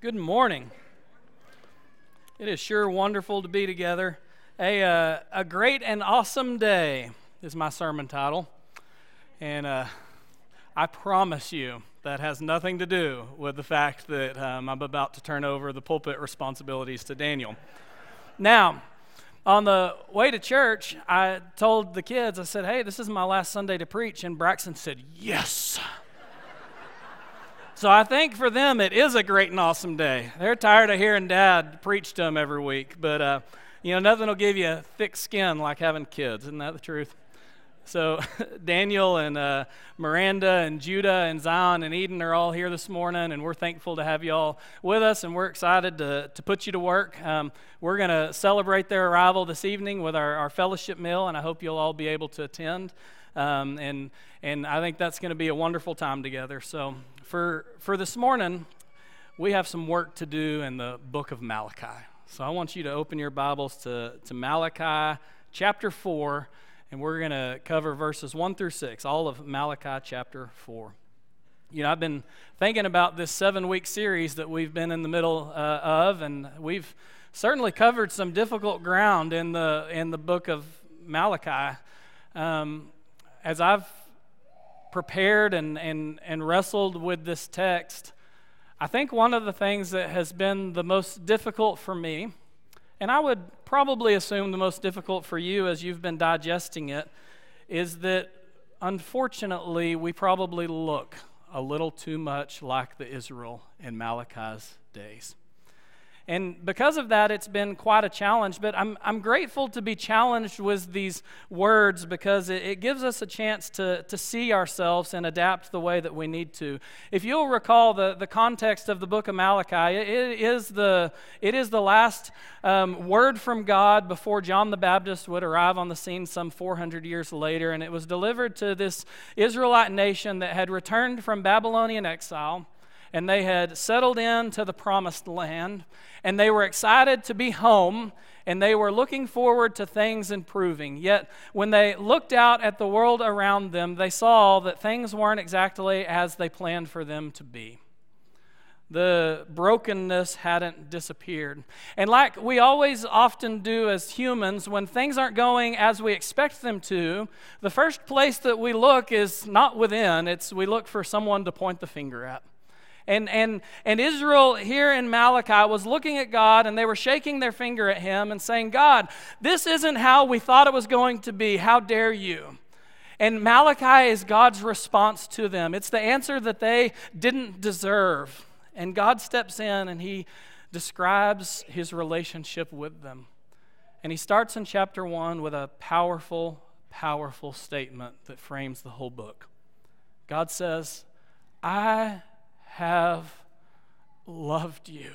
Good morning. It is sure wonderful to be together. A, uh, a great and awesome day is my sermon title. And uh, I promise you that has nothing to do with the fact that um, I'm about to turn over the pulpit responsibilities to Daniel. Now, on the way to church, I told the kids, I said, hey, this is my last Sunday to preach. And Braxton said, yes. So I think for them it is a great and awesome day. They're tired of hearing Dad preach to them every week, but uh, you know nothing will give you thick skin like having kids. Isn't that the truth? So Daniel and uh, Miranda and Judah and Zion and Eden are all here this morning, and we're thankful to have you all with us, and we're excited to, to put you to work. Um, we're going to celebrate their arrival this evening with our, our fellowship meal, and I hope you'll all be able to attend. Um, and and I think that's going to be a wonderful time together. So for, for this morning, we have some work to do in the book of Malachi. So I want you to open your Bibles to, to Malachi chapter 4, and we're going to cover verses 1 through 6, all of Malachi chapter 4. You know, I've been thinking about this seven week series that we've been in the middle uh, of, and we've certainly covered some difficult ground in the, in the book of Malachi. Um, as I've prepared and, and, and wrestled with this text, I think one of the things that has been the most difficult for me, and I would probably assume the most difficult for you as you've been digesting it, is that unfortunately we probably look a little too much like the Israel in Malachi's days. And because of that, it's been quite a challenge. But I'm, I'm grateful to be challenged with these words because it, it, gives us a chance to, to see ourselves and adapt the way that we need to. If you'll recall the, the context of the book of Malachi, it, is, the, it is the last um, word from God before John the Baptist would arrive on the scene some 400 years later. And it was delivered to this Israelite nation that had returned from Babylonian exile and they had settled into the promised land, and they were excited to be home, and they were looking forward to things improving. Yet, when they looked out at the world around them, they saw that things weren't exactly as they planned for them to be the brokenness hadn't disappeared. And like we always often do as humans, when things aren't going as we expect them to, the first place that we look is not within, it's we look for someone to point the finger at. And, and, and Israel here in Malachi was looking at God and they were shaking their finger at him and saying, God, this isn't how we thought it was going to be. How dare you? And Malachi is God's response to them. It's the answer that they didn't deserve. And God steps in and he describes his relationship with them. And he starts in chapter 1 with a powerful, powerful statement that frames the whole book. God says, I have loved you.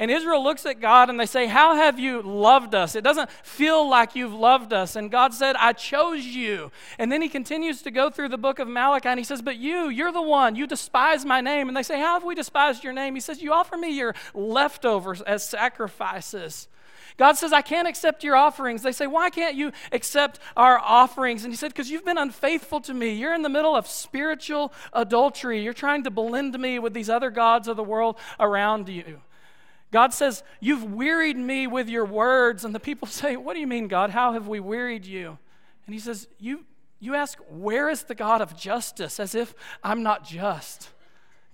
And Israel looks at God and they say, How have you loved us? It doesn't feel like you've loved us. And God said, I chose you. And then he continues to go through the book of Malachi and he says, But you, you're the one. You despise my name. And they say, How have we despised your name? He says, You offer me your leftovers as sacrifices. God says, I can't accept your offerings. They say, Why can't you accept our offerings? And he said, Because you've been unfaithful to me. You're in the middle of spiritual adultery. You're trying to blend me with these other gods of the world around you. God says, You've wearied me with your words. And the people say, What do you mean, God? How have we wearied you? And he says, You, you ask, Where is the God of justice? As if I'm not just.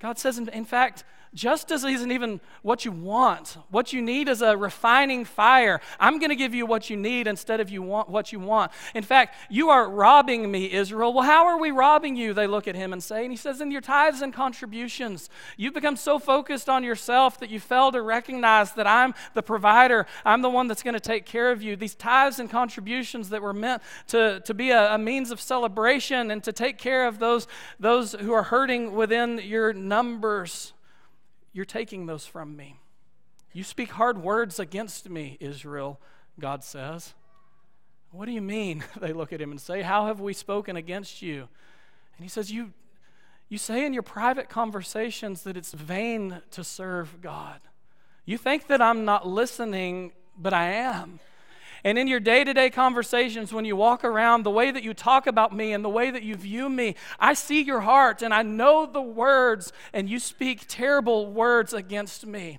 God says, in, in fact, Justice isn't even what you want. What you need is a refining fire. I'm going to give you what you need instead of you want what you want. In fact, you are robbing me, Israel. Well, how are we robbing you? They look at him and say, and he says, in your tithes and contributions. You've become so focused on yourself that you fail to recognize that I'm the provider. I'm the one that's going to take care of you. These tithes and contributions that were meant to, to be a, a means of celebration and to take care of those, those who are hurting within your numbers. You're taking those from me. You speak hard words against me, Israel, God says. What do you mean? They look at him and say, How have we spoken against you? And he says, You, you say in your private conversations that it's vain to serve God. You think that I'm not listening, but I am. And in your day to day conversations, when you walk around, the way that you talk about me and the way that you view me, I see your heart and I know the words, and you speak terrible words against me.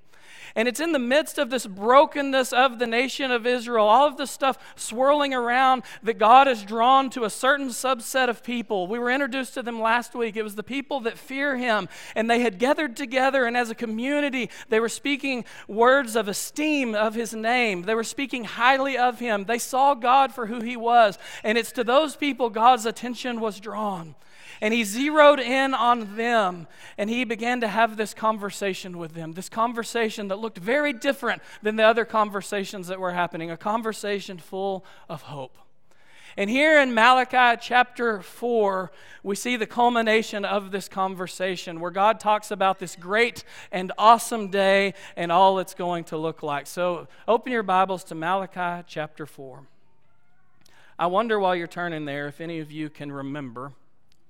And it's in the midst of this brokenness of the nation of Israel, all of this stuff swirling around, that God is drawn to a certain subset of people. We were introduced to them last week. It was the people that fear Him. And they had gathered together, and as a community, they were speaking words of esteem of His name. They were speaking highly of Him. They saw God for who He was. And it's to those people God's attention was drawn. And he zeroed in on them and he began to have this conversation with them. This conversation that looked very different than the other conversations that were happening, a conversation full of hope. And here in Malachi chapter 4, we see the culmination of this conversation where God talks about this great and awesome day and all it's going to look like. So open your Bibles to Malachi chapter 4. I wonder while you're turning there if any of you can remember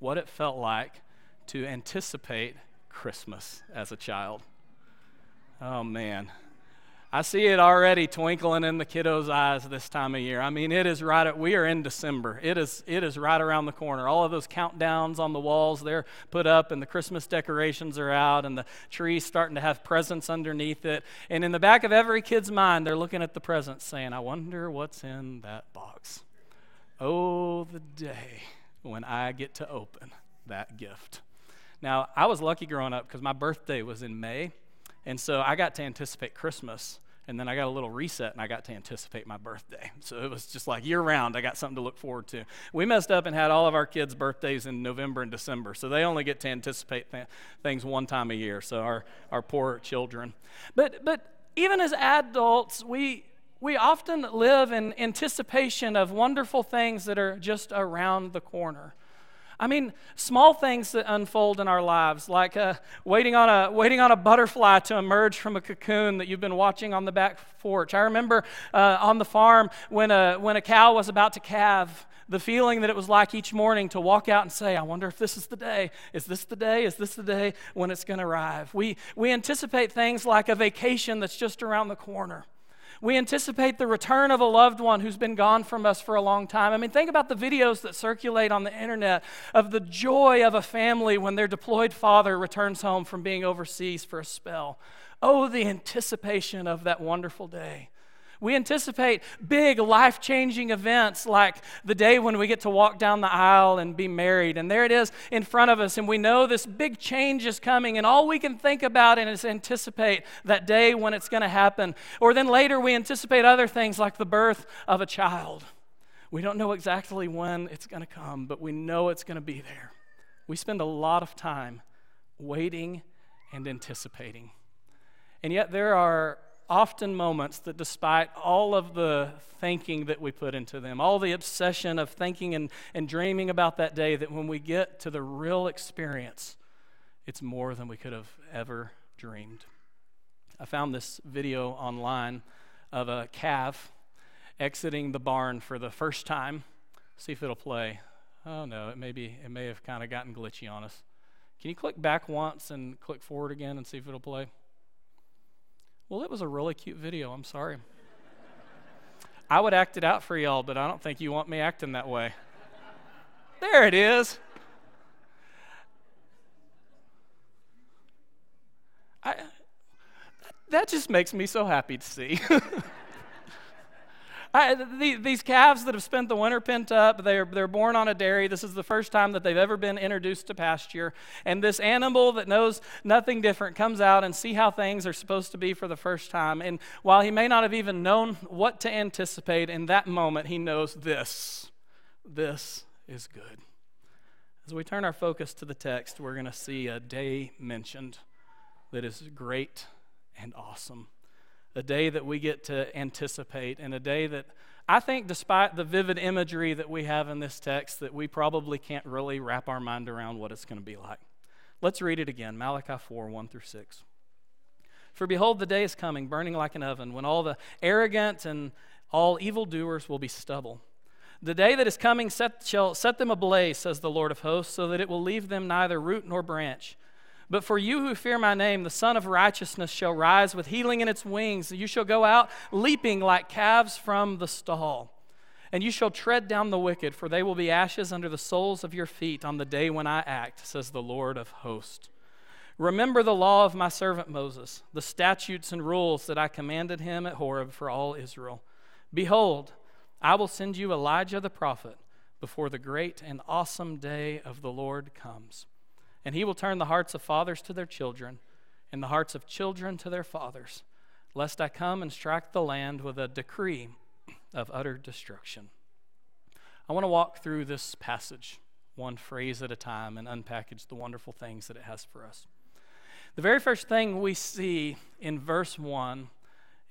what it felt like to anticipate Christmas as a child. Oh, man. I see it already twinkling in the kiddos' eyes this time of year. I mean, it is right at, we are in December. It is, it is right around the corner. All of those countdowns on the walls, they're put up, and the Christmas decorations are out, and the tree's starting to have presents underneath it. And in the back of every kid's mind, they're looking at the presents saying, I wonder what's in that box. Oh, the day when I get to open that gift. Now, I was lucky growing up because my birthday was in May, and so I got to anticipate Christmas. And then I got a little reset and I got to anticipate my birthday. So it was just like year round, I got something to look forward to. We messed up and had all of our kids' birthdays in November and December. So they only get to anticipate th- things one time a year. So our, our poor children. But, but even as adults, we, we often live in anticipation of wonderful things that are just around the corner. I mean, small things that unfold in our lives, like uh, waiting, on a, waiting on a butterfly to emerge from a cocoon that you've been watching on the back porch. I remember uh, on the farm when a, when a cow was about to calve, the feeling that it was like each morning to walk out and say, I wonder if this is the day. Is this the day? Is this the day when it's going to arrive? We, we anticipate things like a vacation that's just around the corner. We anticipate the return of a loved one who's been gone from us for a long time. I mean, think about the videos that circulate on the internet of the joy of a family when their deployed father returns home from being overseas for a spell. Oh, the anticipation of that wonderful day. We anticipate big life changing events like the day when we get to walk down the aisle and be married. And there it is in front of us. And we know this big change is coming. And all we can think about is anticipate that day when it's going to happen. Or then later we anticipate other things like the birth of a child. We don't know exactly when it's going to come, but we know it's going to be there. We spend a lot of time waiting and anticipating. And yet there are often moments that, despite all of the thinking that we put into them, all the obsession of thinking and, and dreaming about that day, that when we get to the real experience, it's more than we could have ever dreamed. I found this video online of a calf exiting the barn for the first time. See if it'll play. Oh no, it may be it may have kind of gotten glitchy on us. Can you click back once and click forward again and see if it'll play? Well, it was a really cute video. I'm sorry. I would act it out for y'all, but I don't think you want me acting that way. There it is. I, that just makes me so happy to see. I, the, these calves that have spent the winter pent up, they're, they're born on a dairy. This is the first time that they've ever been introduced to pasture. And this animal that knows nothing different comes out and see how things are supposed to be for the first time. And while he may not have even known what to anticipate in that moment, he knows this. This is good. As we turn our focus to the text, we're going to see a day mentioned that is great and awesome a day that we get to anticipate, and a day that I think, despite the vivid imagery that we have in this text, that we probably can't really wrap our mind around what it's going to be like. Let's read it again Malachi 4 1 through 6. For behold, the day is coming, burning like an oven, when all the arrogant and all evildoers will be stubble. The day that is coming set, shall set them ablaze, says the Lord of hosts, so that it will leave them neither root nor branch. But for you who fear my name, the Sun of Righteousness shall rise with healing in its wings. You shall go out leaping like calves from the stall. And you shall tread down the wicked, for they will be ashes under the soles of your feet on the day when I act, says the Lord of hosts. Remember the law of my servant Moses, the statutes and rules that I commanded him at Horeb for all Israel. Behold, I will send you Elijah the prophet before the great and awesome day of the Lord comes. And he will turn the hearts of fathers to their children, and the hearts of children to their fathers, lest I come and strike the land with a decree of utter destruction. I want to walk through this passage one phrase at a time and unpackage the wonderful things that it has for us. The very first thing we see in verse 1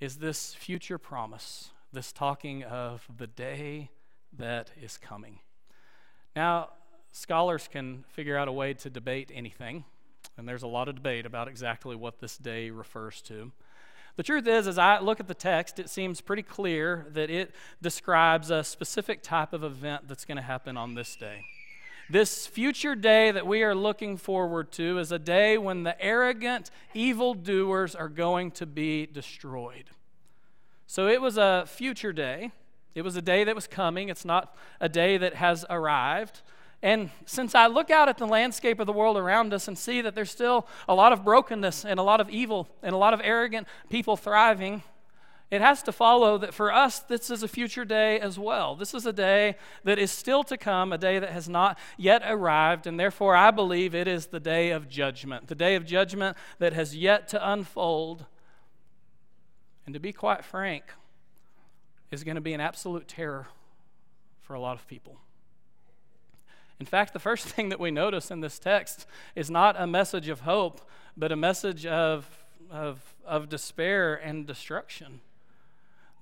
is this future promise, this talking of the day that is coming. Now, scholars can figure out a way to debate anything, and there's a lot of debate about exactly what this day refers to. The truth is, as I look at the text, it seems pretty clear that it describes a specific type of event that's going to happen on this day. This future day that we are looking forward to is a day when the arrogant evildoers are going to be destroyed. So it was a future day. It was a day that was coming. It's not a day that has arrived. And since I look out at the landscape of the world around us and see that there's still a lot of brokenness and a lot of evil and a lot of arrogant people thriving, it has to follow that for us, this is a future day as well. This is a day that is still to come, a day that has not yet arrived, and therefore I believe it is the day of judgment, the day of judgment that has yet to unfold. And to be quite frank, is going to be an absolute terror for a lot of people. In fact, the first thing that we notice in this text is not a message of hope, but a message of, of, of despair and destruction.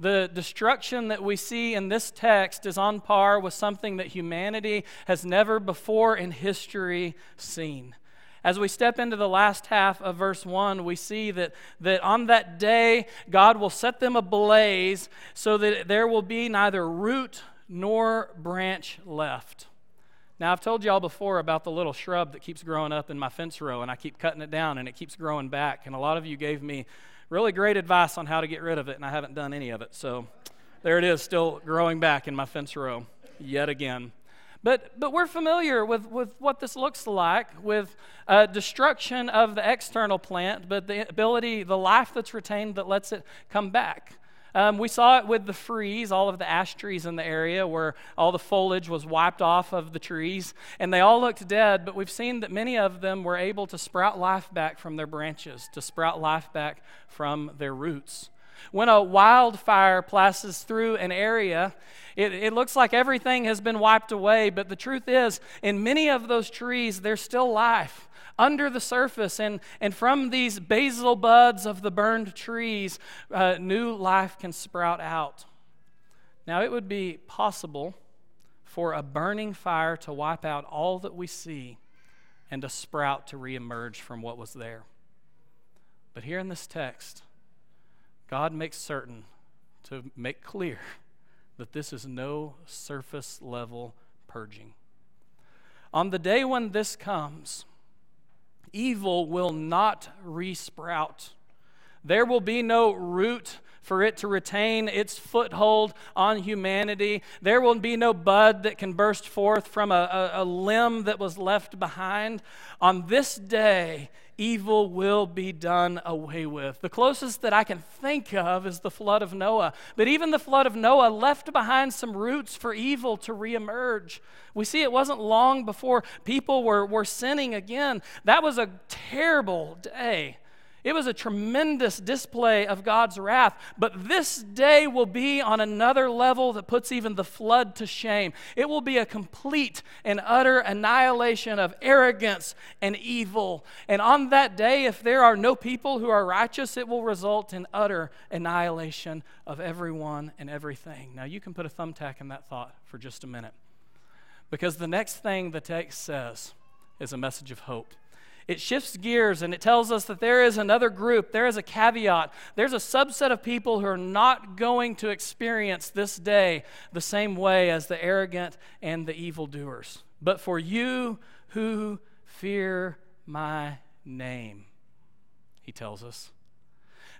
The destruction that we see in this text is on par with something that humanity has never before in history seen. As we step into the last half of verse 1, we see that, that on that day, God will set them ablaze so that there will be neither root nor branch left. Now, I've told y'all before about the little shrub that keeps growing up in my fence row, and I keep cutting it down, and it keeps growing back. And a lot of you gave me really great advice on how to get rid of it, and I haven't done any of it. So there it is, still growing back in my fence row yet again. But, but we're familiar with, with what this looks like with uh, destruction of the external plant, but the ability, the life that's retained that lets it come back. Um, we saw it with the freeze, all of the ash trees in the area where all the foliage was wiped off of the trees, and they all looked dead, but we've seen that many of them were able to sprout life back from their branches, to sprout life back from their roots. When a wildfire passes through an area, it, it, looks like everything has been wiped away, but the truth is, in many of those trees, there's still life under the surface. And, and from these basal buds of the burned trees, uh, new life can sprout out. Now, it would be possible for a burning fire to wipe out all that we see and a sprout to reemerge from what was there. But here in this text, God makes certain to make clear that this is no surface level purging. On the day when this comes, evil will not resprout. There will be no root for it to retain its foothold on humanity. There will be no bud that can burst forth from a, a, a, limb that was left behind. On this day, evil will be done away with. The closest that I can think of is the flood of Noah. But even the flood of Noah left behind some roots for evil to reemerge. We see it wasn't long before people were, were sinning again. That was a terrible day. It was a tremendous display of God's wrath, but this day will be on another level that puts even the flood to shame. It will be a complete and utter annihilation of arrogance and evil. And on that day, if there are no people who are righteous, it will result in utter annihilation of everyone and everything. Now, you can put a thumbtack in that thought for just a minute, because the next thing the text says is a message of hope it shifts gears and it tells us that there is another group, there is a caveat. There's a subset of people who are not going to experience this day the same way as the arrogant and the evildoers. But for you who fear my name, he tells us.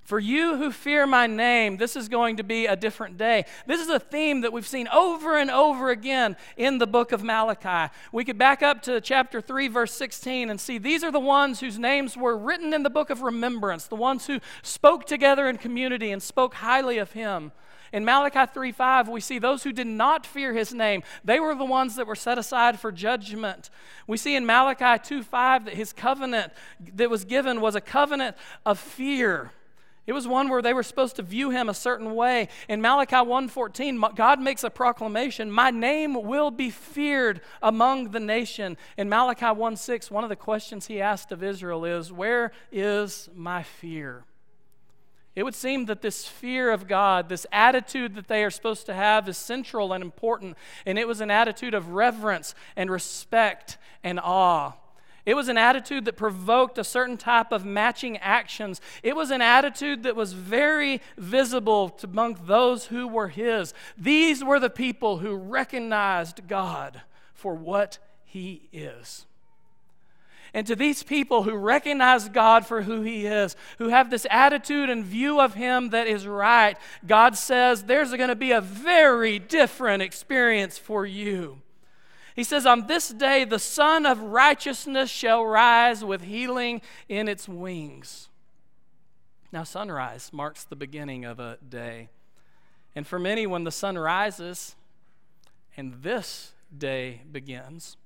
For you who fear my name, this is going to be a different day. This is a theme that we've seen over and over again in the book of Malachi. We could back up to chapter 3, verse 16, and see these are the ones whose names were written in the book of remembrance, the ones who spoke together in community and spoke highly of him. In Malachi 3 5, we see those who did not fear his name, they were the ones that were set aside for judgment. We see in Malachi 2 5 that his covenant that was given was a covenant of fear. It was one where they were supposed to view him a certain way. In Malachi 1:14, God makes a proclamation, "My name will be feared among the nation." In Malachi 1:6, one of the questions he asked of Israel is, "Where is my fear?" It would seem that this fear of God, this attitude that they are supposed to have, is central and important. And it was an attitude of reverence and respect and awe. It was an attitude that provoked a certain type of matching actions. It was an attitude that was very visible to among those who were his. These were the people who recognized God for what he is. And to these people who recognize God for who He is, who have this attitude and view of Him that is right, God says there's going to be a very different experience for you. He says, On this day, the Sun of Righteousness shall rise with healing in its wings. Now, sunrise marks the beginning of a day. And for many, when the sun rises and this day begins,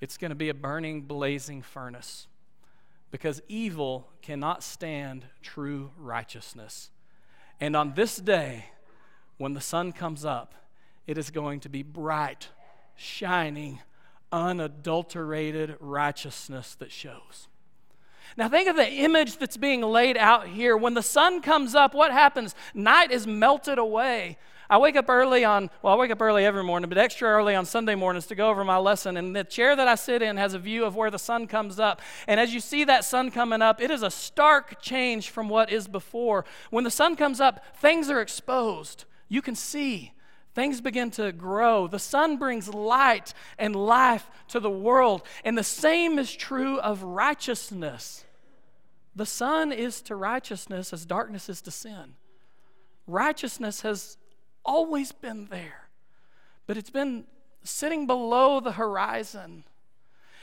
it's going to be a burning, blazing furnace because evil cannot stand true righteousness. And on this day, when the sun comes up, it is going to be bright, shining, unadulterated righteousness that shows. Now, think of the image that's being laid out here. When the sun comes up, what happens? Night is melted away. I wake up early on, well, I wake up early every morning, but extra early on Sunday mornings to go over my lesson. And the chair that I sit in has a view of where the sun comes up. And as you see that sun coming up, it is a stark change from what is before. When the sun comes up, things are exposed. You can see. Things begin to grow. The sun brings light and life to the world. And the same is true of righteousness. The sun is to righteousness as darkness is to sin. Righteousness has always been there, but it's been sitting below the horizon.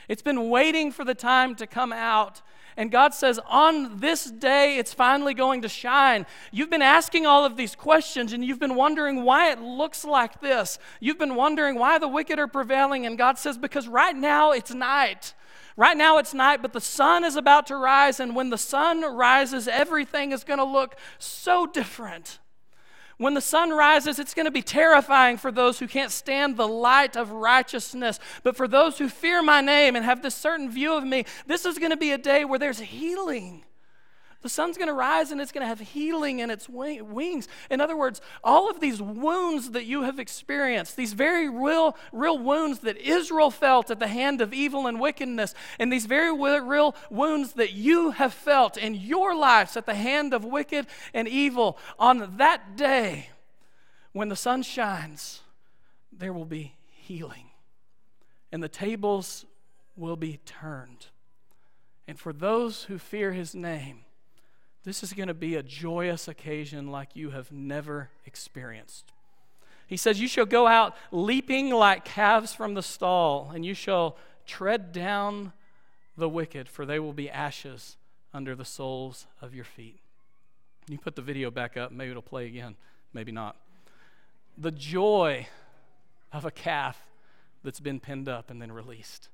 It's been waiting for the time to come out and God says, on this day, it's finally going to shine. You've been asking all of these questions and you've been wondering why it looks like this. You've been wondering why the wicked are prevailing. And God says, because right now it's night. Right now it's night, but the sun is about to rise. And when the sun rises, everything is going to look so different. When the sun rises, it's going to be terrifying for those who can't stand the light of righteousness. But for those who fear my name and have this certain view of me, this is going to be a day where there's healing. The sun's going to rise and it's going to have healing in its wings. In other words, all of these wounds that you have experienced, these very real, real wounds that Israel felt at the hand of evil and wickedness, and these very real wounds that you have felt in your lives at the hand of wicked and evil, on that day, when the sun shines, there will be healing. And the tables will be turned. And for those who fear his name, this is going to be a joyous occasion like you have never experienced. He says, You shall go out leaping like calves from the stall, and you shall tread down the wicked, for they will be ashes under the soles of your feet. You put the video back up, maybe it'll play again, maybe not. The joy of a calf that's been pinned up and then released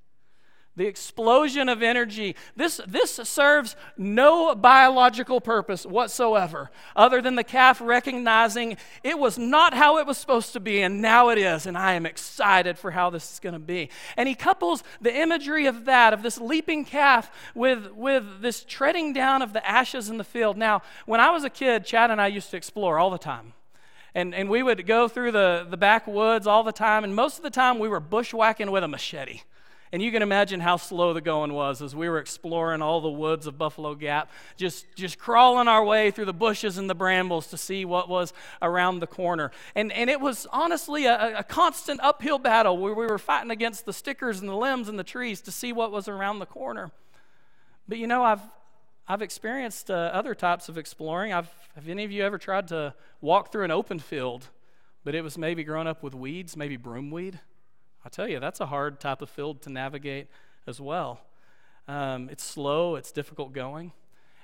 the explosion of energy. This, this serves no biological purpose whatsoever, other than the calf recognizing it was not how it was supposed to be, and now it is, and I am excited for how this is going to be. And he couples the imagery of that, of this leaping calf, with, with this treading down of the ashes in the field. Now, when I was a kid, Chad and I used to explore all the time. And, and we would go through the, the backwoods all the time, and most of the time we were bushwhacking with a machete. And you can imagine how slow the going was as we were exploring all the woods of Buffalo Gap, just, just crawling our way through the bushes and the brambles to see what was around the corner. And, and it was honestly a, a constant uphill battle where we were fighting against the stickers and the limbs and the trees to see what was around the corner. But you know, I've, I've experienced uh, other types of exploring. I've, have any of you ever tried to walk through an open field, but it was maybe grown up with weeds, maybe broomweed? I tell you, that's a hard type of field to navigate as well. Um, it's slow, it's difficult going.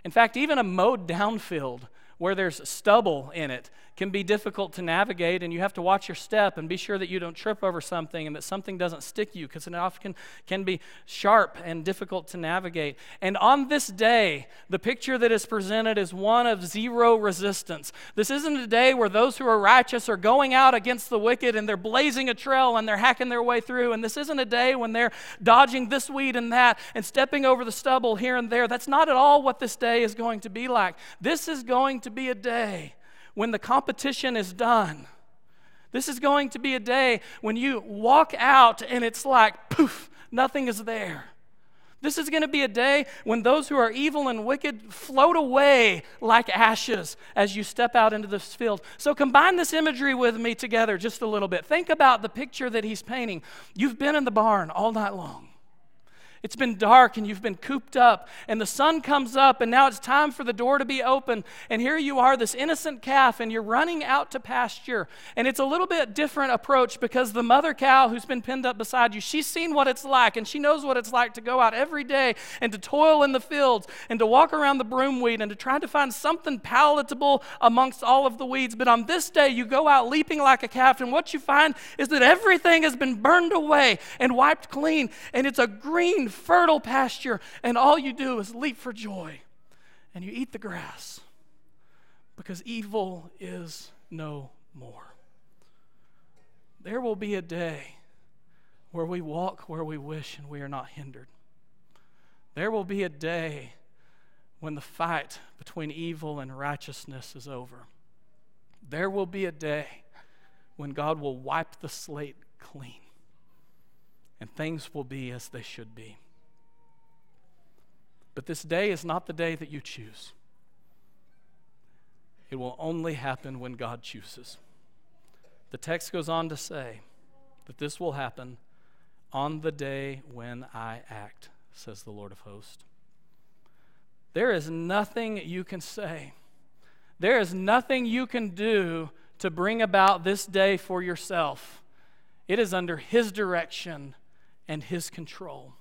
In fact, even a mowed down field where there's stubble in it can be difficult to navigate, and you have to watch your step and be sure that you don't trip over something and that something doesn't stick you because it often can be sharp and difficult to navigate. And on this day, the picture that is presented is one of zero resistance. This isn't a day where those who are righteous are going out against the wicked and they're blazing a trail and they're hacking their way through. And this isn't a day when they're dodging this weed and that and stepping over the stubble here and there. That's not at all what this day is going to be like. This is going to be a day when the competition is done. This is going to be a day when you walk out and it's like, poof, nothing is there. This is going to be a day when those who are evil and wicked float away like ashes as you step out into this field. So, combine this imagery with me together just a little bit. Think about the picture that he's painting. You've been in the barn all night long. It's been dark and you've been cooped up, and the sun comes up, and now it's time for the door to be open. And here you are, this innocent calf, and you're running out to pasture. And it's a little bit different approach because the mother cow who's been pinned up beside you, she's seen what it's like, and she knows what it's like to go out every day and to toil in the fields and to walk around the broomweed and to try to find something palatable amongst all of the weeds. But on this day, you go out leaping like a calf, and what you find is that everything has been burned away and wiped clean, and it's a green fertile pasture, and all you do is leap for joy and you eat the grass because evil is no more. There will be a day where we walk where we wish and we are not hindered. There will be a day when the fight between evil and righteousness is over. There will be a day when God will wipe the slate clean and things will be as they should be. But this day is not the day that you choose. It will only happen when God chooses. The text goes on to say that this will happen on the day when I act, says the Lord of hosts. There is nothing you can say, there is nothing you can do to bring about this day for yourself. It is under His direction and His control.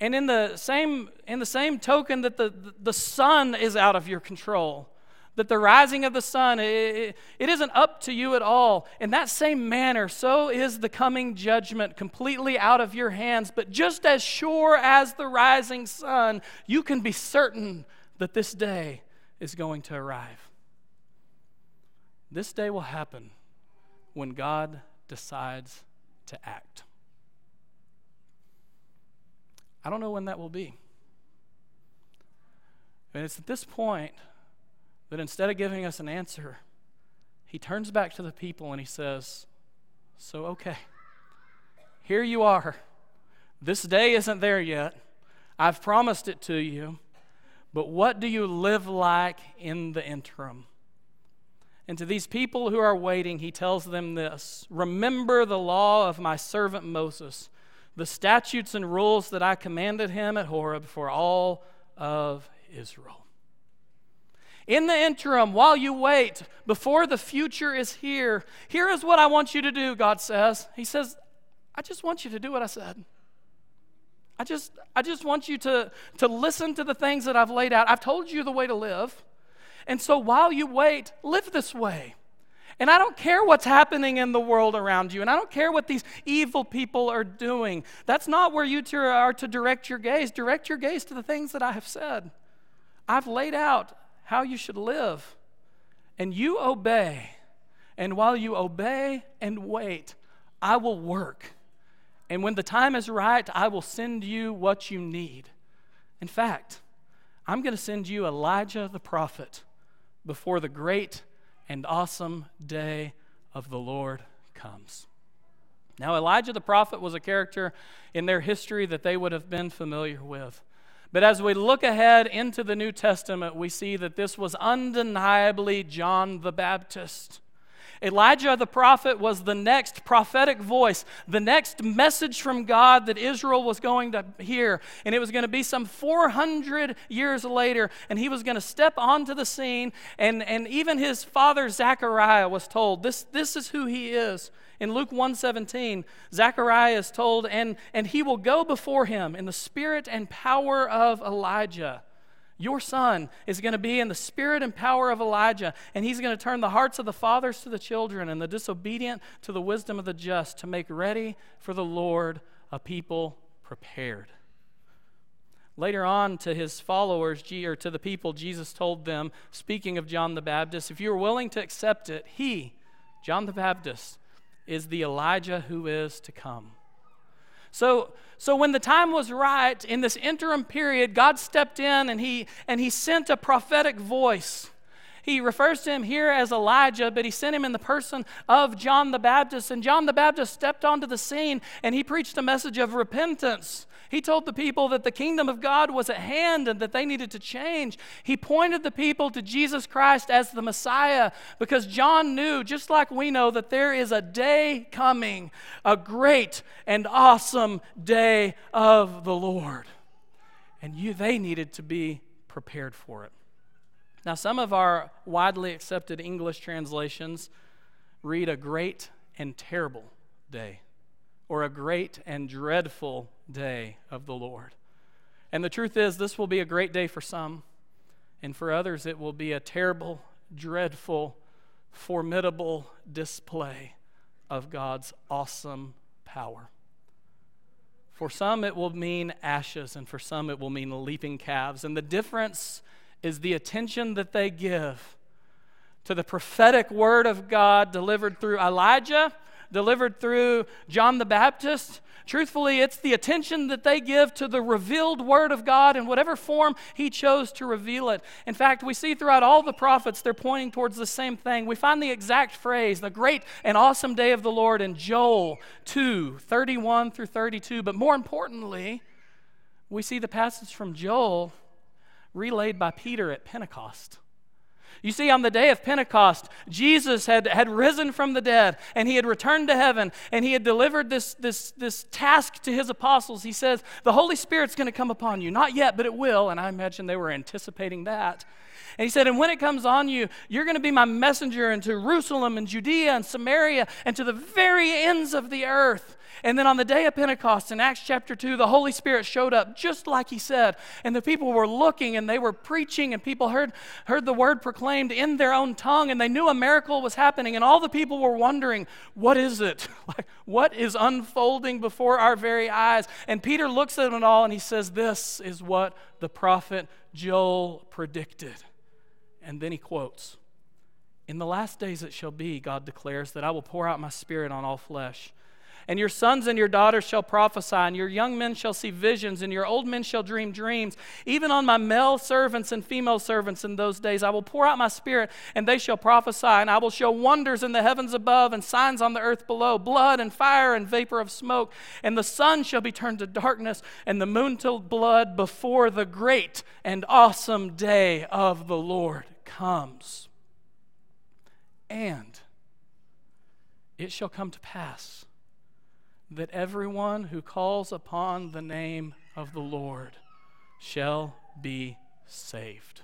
And in the same, in the same token that the, the sun is out of your control, that the rising of the sun, it, it isn't up to you at all. In that same manner, so is the coming judgment completely out of your hands. But just as sure as the rising sun, you can be certain that this day is going to arrive. This day will happen when God decides to act. I don't know when that will be. And it's at this point that instead of giving us an answer, he turns back to the people and he says, So, okay, here you are. This day isn't there yet. I've promised it to you. But what do you live like in the interim? And to these people who are waiting, he tells them this Remember the law of my servant Moses the statutes and rules that I commanded him at Horeb for all of Israel. In the interim, while you wait, before the future is here, here is what I want you to do, God says. He says, I just want you to do what I said. I just, I just want you to, to listen to the things that I've laid out. I've told you the way to live. And so while you wait, live this way. And I don't care what's happening in the world around you, and I don't care what these evil people are doing. That's not where you too are to direct your gaze. Direct your gaze to the things that I have said. I've laid out how you should live, and you obey. And while you obey and wait, I will work. And when the time is right, I will send you what you need. In fact, I'm going to send you Elijah the prophet before the great and awesome day of the Lord comes. Now, Elijah the prophet was a character in their history that they would have been familiar with. But as we look ahead into the New Testament, we see that this was undeniably John the Baptist. Elijah the prophet was the next prophetic voice, the next message from God that Israel was going to hear. And it was going to be some 400 years later, and he was going to step onto the scene. And, and even his father, Zechariah, was told, This, this is who he is. In Luke 1:17, Zechariah is told, and, and he will go before him in the spirit and power of Elijah your son is going to be in the spirit and power of Elijah, and he's going to turn the hearts of the fathers to the children and the disobedient to the wisdom of the just to make ready for the Lord a people prepared. Later on, to his followers, or to the people, Jesus told them, speaking of John the Baptist, if you are willing to accept it, he, John the Baptist, is the Elijah who is to come. So, so when the time was right, in this interim period, God stepped in and he, and he sent a prophetic voice. He refers to him here as Elijah, but he sent him in the person of John the Baptist. And John the Baptist stepped onto the scene and he preached a message of repentance he told the people that the kingdom of God was at hand and that they needed to change. He pointed the people to Jesus Christ as the Messiah because John knew, just like we know, that there is a day coming, a great and awesome day of the Lord. And you, they needed to be prepared for it. Now, some of our widely accepted English translations read a great and terrible day or a great and dreadful day of the Lord. And the truth is, this will be a great day for some, and for others, it will be a terrible, dreadful, formidable display of God's awesome power. For some, it will mean ashes, and for some, it will mean leaping calves. And the difference is the attention that they give to the prophetic word of God delivered through Elijah delivered through John the Baptist. Truthfully, it's the attention that they give to the revealed Word of God in whatever form He chose to reveal it. In fact, we see throughout all the prophets, they're pointing towards the same thing. We find the exact phrase, the great and awesome day of the Lord, in Joel 2 31 through 32. But more importantly, we see the passage from Joel relayed by Peter at Pentecost. You see, on the day of Pentecost, Jesus had, had risen from the dead and he had returned to heaven and he had delivered this, this, this task to his apostles. He says, The Holy Spirit's going to come upon you. Not yet, but it will. And I imagine they were anticipating that. And he said, And when it comes on you, you're going to be my messenger into Jerusalem and Judea and Samaria and to the very ends of the earth. And then on the day of Pentecost in Acts chapter 2, the Holy Spirit showed up just like he said. And the people were looking and they were preaching, and people heard, heard the word proclaimed in their own tongue, and they knew a miracle was happening. And all the people were wondering, What is it? like, what is unfolding before our very eyes? And Peter looks at it all and he says, This is what the prophet Joel predicted. And then he quotes, In the last days it shall be, God declares, that I will pour out my spirit on all flesh. And your sons and your daughters shall prophesy, and your young men shall see visions, and your old men shall dream dreams. Even on my male servants and female servants in those days I will pour out my spirit, and they shall prophesy. And I will show wonders in the heavens above and signs on the earth below blood and fire and vapor of smoke. And the sun shall be turned to darkness, and the moon to blood before the great and awesome day of the Lord comes. And it shall come to pass that everyone who calls upon the name of the Lord shall be saved.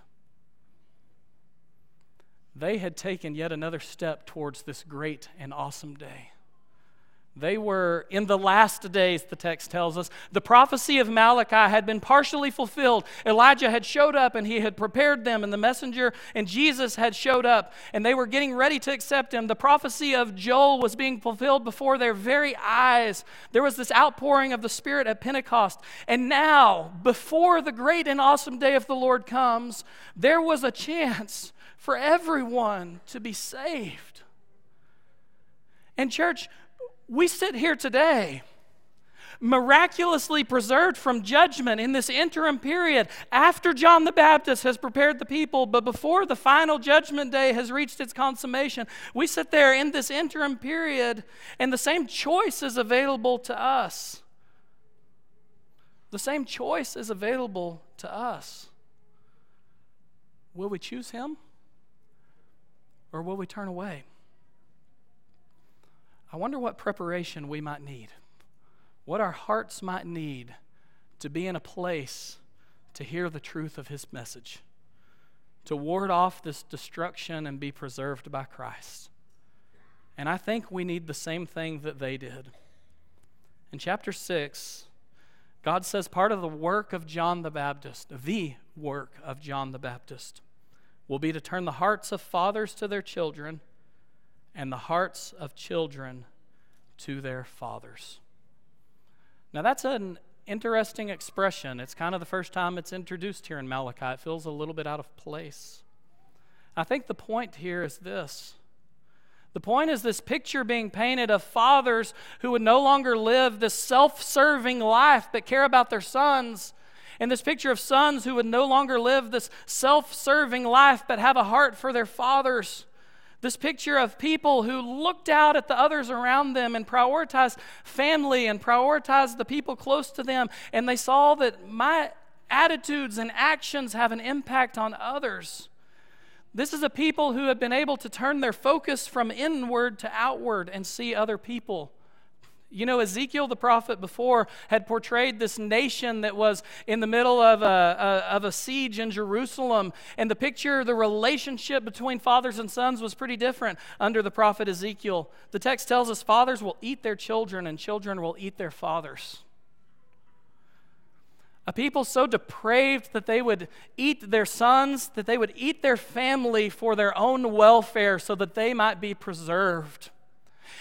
They had taken yet another step towards this great and awesome day. They were in the last days, the text tells us. The prophecy of Malachi had been partially fulfilled. Elijah had showed up and he had prepared them, and the messenger and Jesus had showed up, and they were getting ready to accept him. The prophecy of Joel was being fulfilled before their very eyes. There was this outpouring of the Spirit at Pentecost. And now, before the great and awesome day of the Lord comes, there was a chance for everyone to be saved. And, church, we sit here today miraculously preserved from judgment in this interim period after John the Baptist has prepared the people, but before the final judgment day has reached its consummation. We sit there in this interim period, and the same choice is available to us. The same choice is available to us. Will we choose Him or will we turn away? I wonder what preparation we might need, what our hearts might need to be in a place to hear the truth of his message, to ward off this destruction and be preserved by Christ. And I think we need the same thing that they did. In chapter 6, God says part of the work of John the Baptist, the work of John the Baptist, will be to turn the hearts of fathers to their children and the hearts of children to their fathers. Now, that's an interesting expression. It's kind of the first time it's introduced here in Malachi. It feels a little bit out of place. I think the point here is this. The point is this picture being painted of fathers who would no longer live this self serving life but care about their sons. And this picture of sons who would no longer live this self serving life but have a heart for their fathers. This picture of people who looked out at the others around them and prioritized family and prioritized the people close to them. And they saw that my attitudes and actions have an impact on others. This is a people who have been able to turn their focus from inward to outward and see other people. You know, Ezekiel the prophet before had portrayed this nation that was in the middle of a, a, of a siege in Jerusalem. And the picture, the relationship between fathers and sons was pretty different under the prophet Ezekiel. The text tells us fathers will eat their children and children will eat their fathers. A people so depraved that they would eat their sons, that they would eat their family for their own welfare so that they might be preserved.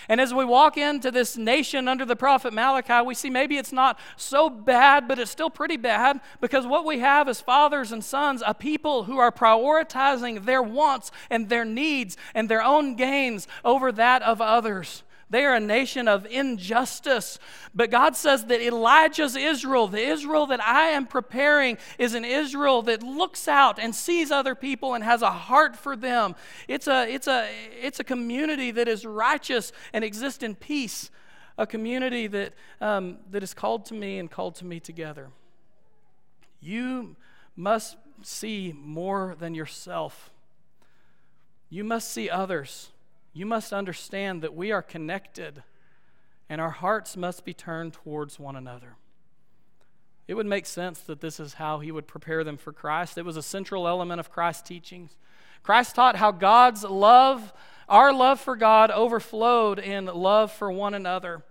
And as we walk into this nation under the prophet Malachi, we see maybe it's not so bad, but it's still pretty bad because what we have is fathers and sons, a people who are prioritizing their wants and their needs and their own gains over that of others. They are a nation of injustice. But God says that Elijah's Israel, the Israel that I am preparing, is an Israel that looks out and sees other people and has a heart for them. It's a, it's a, it's a community that is righteous and exists in peace, a community that, um, that is called to me and called to me together. You must see more than yourself. You must see others you must understand that we are connected and our hearts must be turned towards one another. It would make sense that this is how he would prepare them for Christ. It was a central element of Christ's teachings. Christ taught how God's love, our love for God, overflowed in love for one another.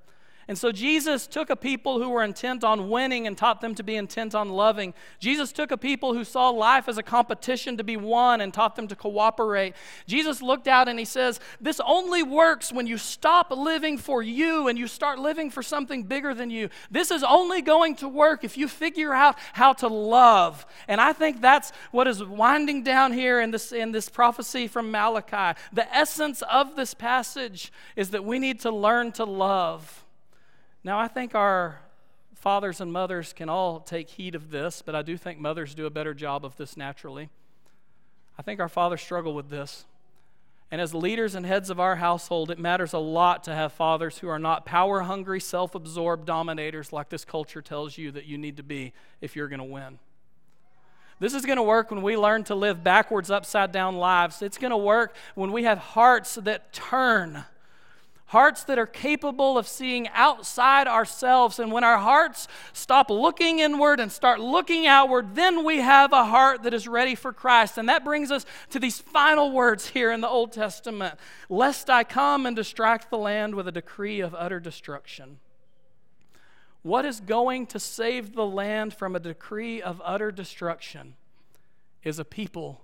And so Jesus took a people who were intent on winning and taught them to be intent on loving. Jesus took a people who saw life as a competition to be won and taught them to cooperate. Jesus looked out and he says, This only works when you stop living for you and you start living for something bigger than you. This is only going to work if you figure out how to love. And I think that's what is winding down here in this, in this prophecy from Malachi. The essence of this passage is that we need to learn to love. Now, I think our fathers and mothers can all take heed of this, but I do think mothers do a better job of this naturally. I think our fathers struggle with this. And as leaders and heads of our household, it matters a lot to have fathers who are not power hungry, self absorbed dominators like this culture tells you that you need to be if you're going to win. This is going to work when we learn to live backwards, upside down lives. It's going to work when we have hearts that turn hearts that are capable of seeing outside ourselves. And when our hearts stop looking inward and start looking outward, then we have a heart that is ready for Christ. And that brings us to these final words here in the Old Testament Lest I come and distract the land with a decree of utter destruction. What is going to save the land from a decree of utter destruction is a people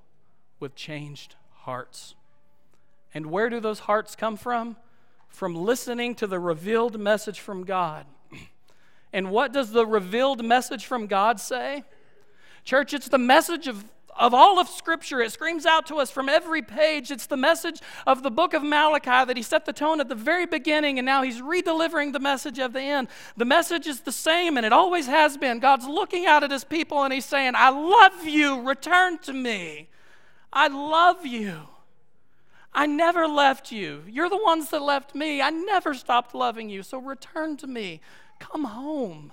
with changed hearts. And where do those hearts come from? From listening to the revealed message from God. And what does the revealed message from God say? Church, it's the message of, of all of Scripture. It screams out to us from every page. It's the message of the book of Malachi that he set the tone at the very beginning, and now he's redelivering the message of the end. The message is the same, and it always has been. God's looking out at his people, and he's saying, I love you. Return to me. I love you. I never left you. You're the ones that left me. I never stopped loving you. So return to me. Come home.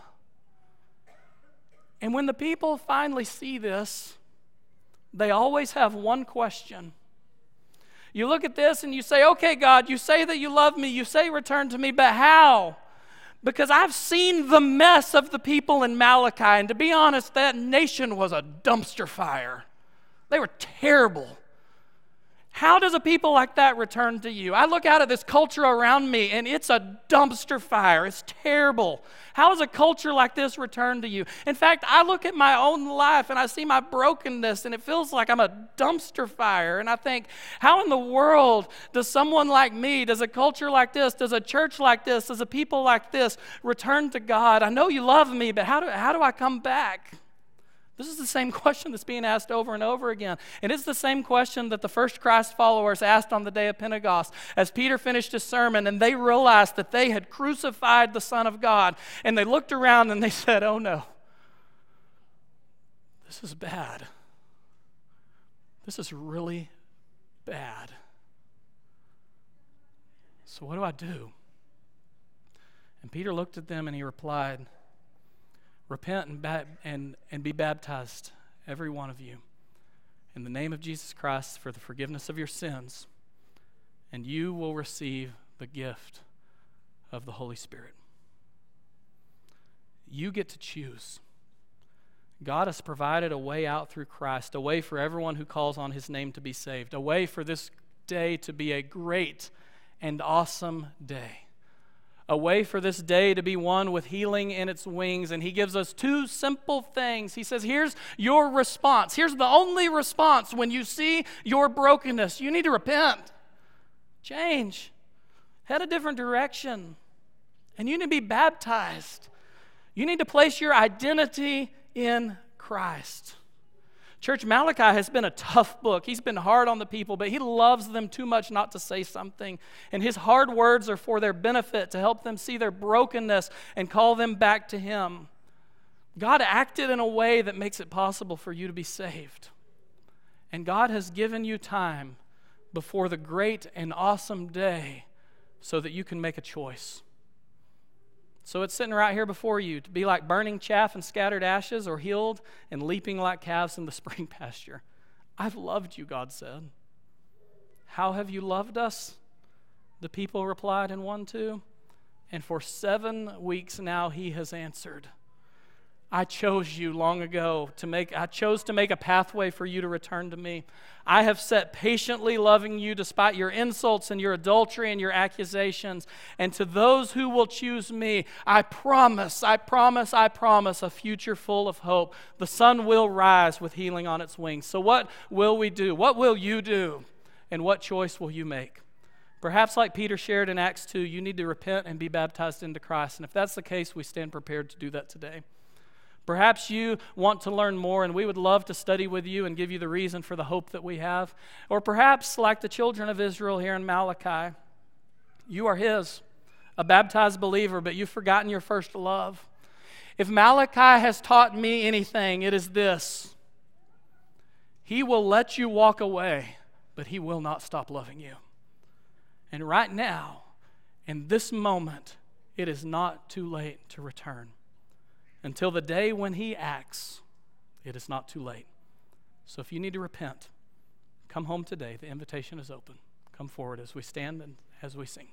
And when the people finally see this, they always have one question. You look at this and you say, okay, God, you say that you love me, you say return to me, but how? Because I've seen the mess of the people in Malachi, and to be honest, that nation was a dumpster fire. They were terrible. How does a people like that return to you? I look out at this culture around me and it's a dumpster fire. It's terrible. How does a culture like this return to you? In fact, I look at my own life and I see my brokenness and it feels like I'm a dumpster fire. And I think, how in the world does someone like me, does a culture like this, does a church like this, does a people like this return to God? I know you love me, but how do, how do I come back? This is the same question that's being asked over and over again. And it's the same question that the first Christ followers asked on the day of Pentecost as Peter finished his sermon and they realized that they had crucified the Son of God. And they looked around and they said, Oh no, this is bad. This is really bad. So what do I do? And Peter looked at them and he replied, Repent and, and, and be baptized, every one of you, in the name of Jesus Christ for the forgiveness of your sins, and you will receive the gift of the Holy Spirit. You get to choose. God has provided a way out through Christ, a way for everyone who calls on his name to be saved, a way for this day to be a great and awesome day a way for this day to be one with healing in its wings. And he gives us two simple things. He says, Here's your response. Here's the only response when you see your brokenness. You need to repent, change, head a different direction, and you need to be baptized. You need to place your identity in Christ. Church, Malachi has been a tough book. He's been hard on the people, but he loves them too much not to say something. And his hard words are for their benefit, to help them see their brokenness and call them back to him. God acted in a way that makes it possible for you to be saved. And God has given you time before the great and awesome day so that you can make a choice. So it's sitting right here before you to be like burning chaff and scattered ashes or healed and leaping like calves in the spring pasture. I've loved you, God said. How have you loved us? The people replied in 1 2. And for seven weeks now he has answered. I chose you long ago to make I chose to make a pathway for you to return to me. I have sat patiently loving you despite your insults and your adultery and your accusations. And to those who will choose me, I promise, I promise, I promise a future full of hope. The sun will rise with healing on its wings. So what will we do? What will you do? And what choice will you make? Perhaps, like Peter shared in Acts 2, you need to repent and be baptized into Christ. And if that's the case, we stand prepared to do that today. Perhaps you want to learn more, and we would love to study with you and give you the reason for the hope that we have. Or perhaps, like the children of Israel here in Malachi, you are His, a baptized believer, but you've forgotten your first love. If Malachi has taught me anything, it is this He will let you walk away, but He will not stop loving you. And right now, in this moment, it is not too late to return. Until the day when He acts, it is not too late. So if you need to repent, come home today. The invitation is open. Come forward as we stand and as we sing.